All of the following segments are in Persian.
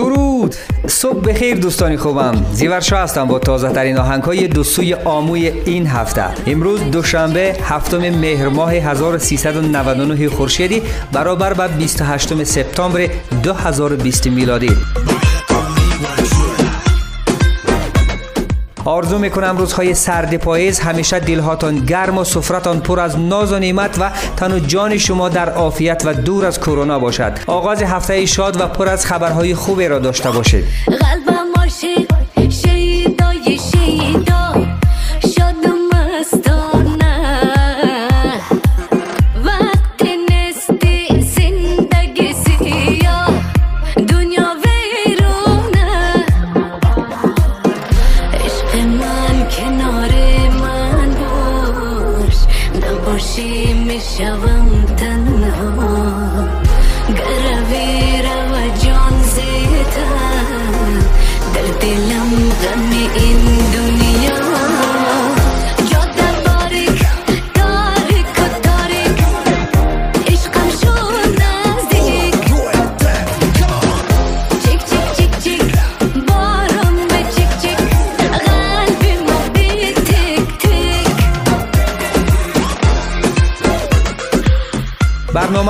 درود. صبح بخیر دوستانی خوبم. زیورشا هستم با تازه ترین آهنگ های دوستوی آموی این هفته. امروز دوشنبه هفتم مهر ماه 1399 خورشیدی برابر با 28 سپتامبر 2020 میلادی. آرزو می‌کنم روزهای سرد پاییز همیشه دلهاتان گرم و سفرتان پر از ناز و نعمت و تن و جان شما در عافیت و دور از کرونا باشد. آغاز هفته شاد و پر از خبرهای خوبی را داشته باشید.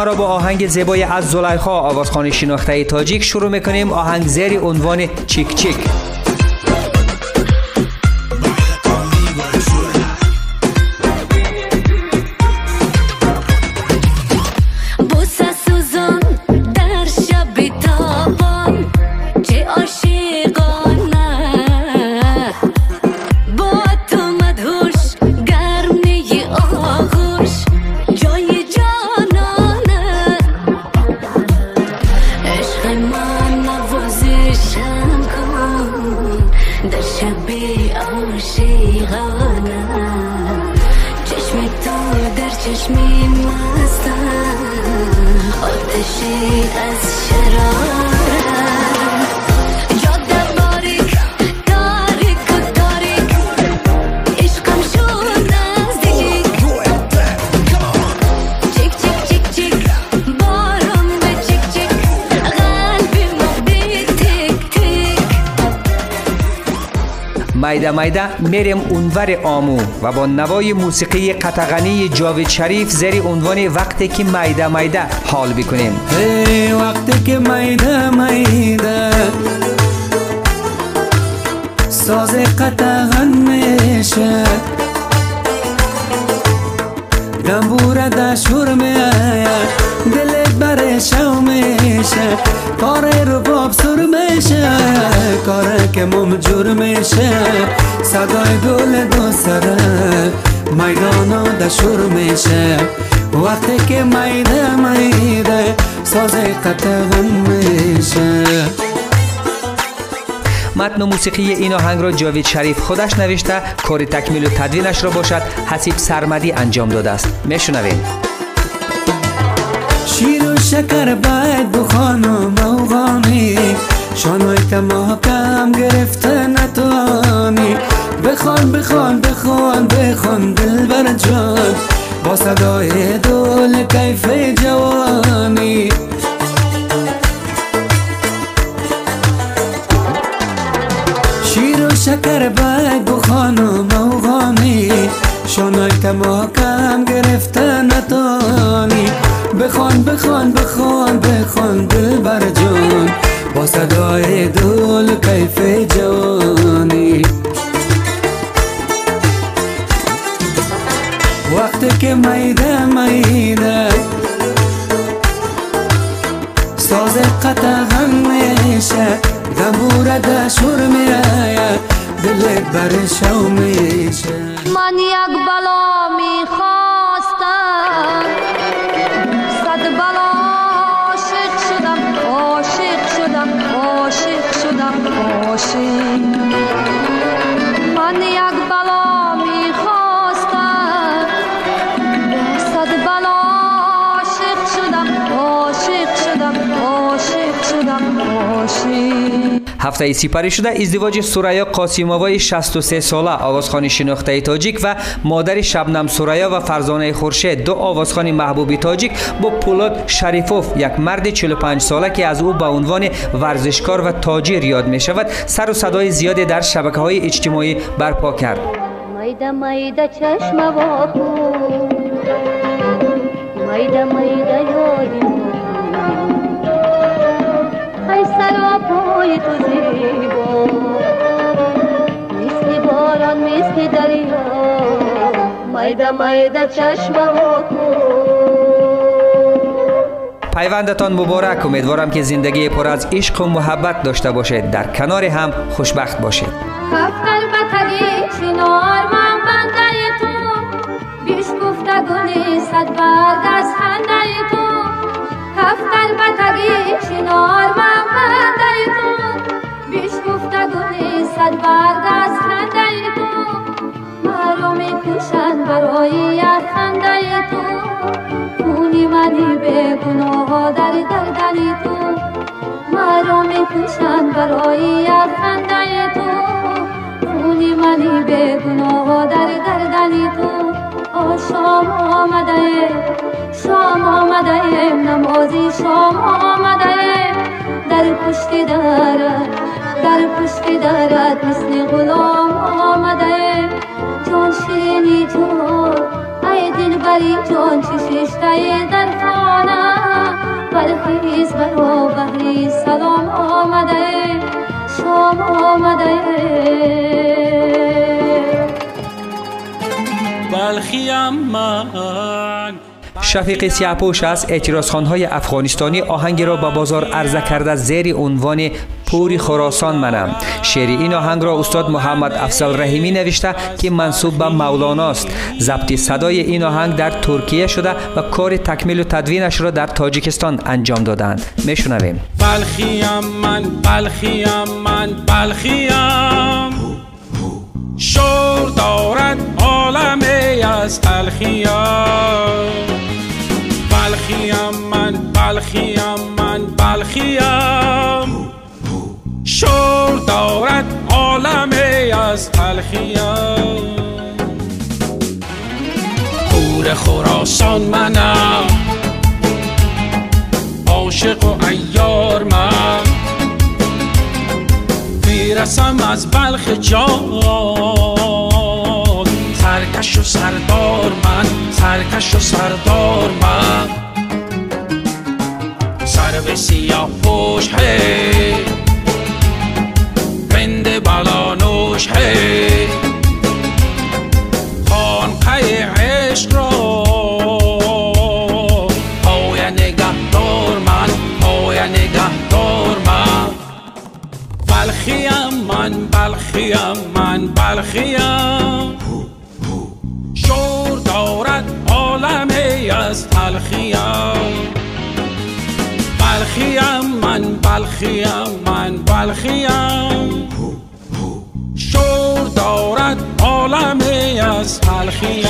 برنامه را با آهنگ زیبای از زلیخا آوازخوان شناخته تاجیک شروع می‌کنیم. آهنگ زیر عنوان چیک چیک. میده میده میریم اونور آمو و با نوای موسیقی قطغنی جاوید شریف زیر عنوان وقتی که میده میده حال بکنیم وقتی که میده میده ساز قطغن میشه دنبوره دشور میاد دلت بره شو میشه کار رو باب سر میشه کار که ممجور میشه؟ صدای دول دو سره میدانا دشور میشه. وقتی که میده میده ساز قطعا میشه. متن و موسیقی این آهنگ را جاوید شریف خودش نوشته. کار تکمیل و تدوینش را باشد. حسیب سرمدی انجام داده است. میشنویم. شیر و شکر باید بخوان و شانوی کم گرفته نتوانی. بخوان بخوان بخوان بخوان دل جان. با صدای دول کیف جوانی وقتی که میده میده ساز قطعا میشه دمور دشور میره دلت بر شو میشه من یک بلا می‌خواستم هفته سپری شده ازدواج سوریا قاسیموای 63 ساله. آوازخوان شناخته تاجیک و مادر شبنم سوریا و فرزانه خورشید. دو آوازخوان محبوبی تاجیک با پولاد شریفوف یک مرد 45 ساله که از او به عنوان ورزشکار و تاجر یاد می شود سر و صدای زیادی در شبکه های اجتماعی برپا کرد. چشم واکو مایده مایده یادی تو زیبا. مثل باران مثل دریا. مایده مایده چشم واکو پیوندتان مبارک. امیدوارم که زندگی پر از عشق و محبت داشته باشید. در کنار هم خوشبخت باشید. چنار من می‌کشند برای یک خنده تو. خونی منی به گناه در گردن تو. مرا می‌کشند برای یک خنده تو. خونی منی به گناه در گردن تو. شام آمده شام آمده نمازی شام آمده در پشت درد در پشت درد مثل غلام آمده جان شیرینی جان ای دل بری جان چششته در خانه برخیز برا بحری سلام آمده شام آمده بلخیم من شفیق سیاپوش از اعتراضخانهای افغانستانی آهنگی را به بازار عرضه کرده زیر عنوان پوری خراسان منم. شعر این آهنگ را استاد محمد افضل رحیمی نوشته که منصوب به مولانا است. ضبط صدای این آهنگ در ترکیه شده و کار تکمیل و تدوینش را در تاجیکستان انجام دادند. میشنویم بلخیم من بلخیم من بلخیم. شور دارد عالمی از تلخیم بلخیم من بلخیم من بلخیم. شور دارد عالمی از تلخیم پور خراسان منم عاشق و ایار من. می‌رسم از بلخ جان. سرکش و سردار من سرکش و سردار من. سر به سیاه پوش هی از تلخیم بلخیم من بلخیم من بلخیم شور دارد عالمی از تلخیم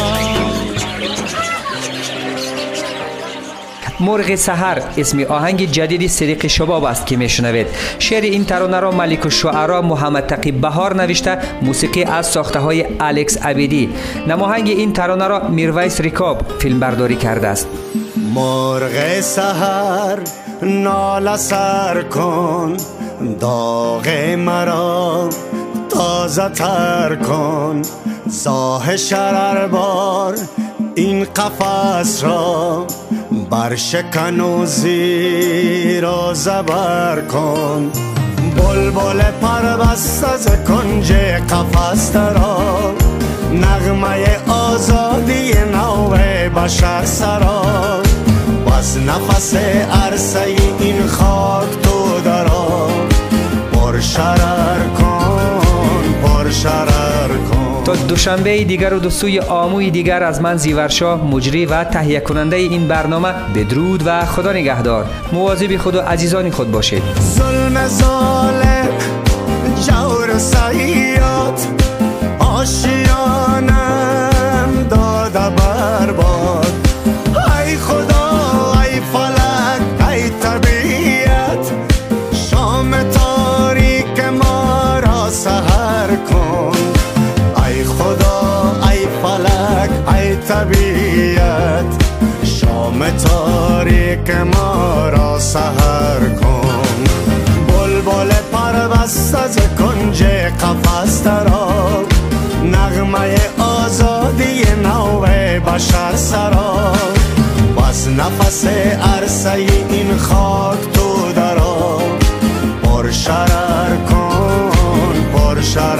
مرغ سحر اسم آهنگ جدید صدیق شباب است که میشنوید. شعر این ترانه را ملک الشعرا محمد تقی بهار نوشته موسیقی از ساخته های الکس عبیدی. نماهنگ این ترانه را میرویس ریکاب فیلم برداری کرده است. مرغ سحر ناله سر کن داغ مرا تازه تر کن. زاه شرر بار این قفس را برشکن و زیر و زبر کن. بلبل پربسته ز کنج قفس را نغمه آزادی نو بشر سرا بس نفس عرصه این خاک دوشنبه دیگر و دو سوی آموی دیگر از من زیورشاه مجری و تهیه کننده این برنامه بدرود و خدا نگهدار. مواظب خود و عزیزان خود باشید ظلم ظالم جور سیاد پیک ما را سهر کن. بلبل پربست از کنج قفص درا نغمه آزادی نو بشر سرا بس نفس عرصه این خاک تو درا پر شرر کن پر شرر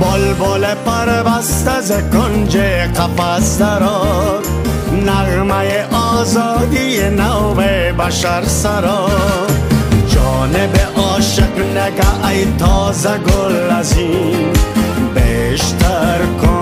بلبل پر بست از کنج قفص درا نغمه آزادی نو بشر سرا جانب عاشق نگه ای تازه گل از این بیشتر کن.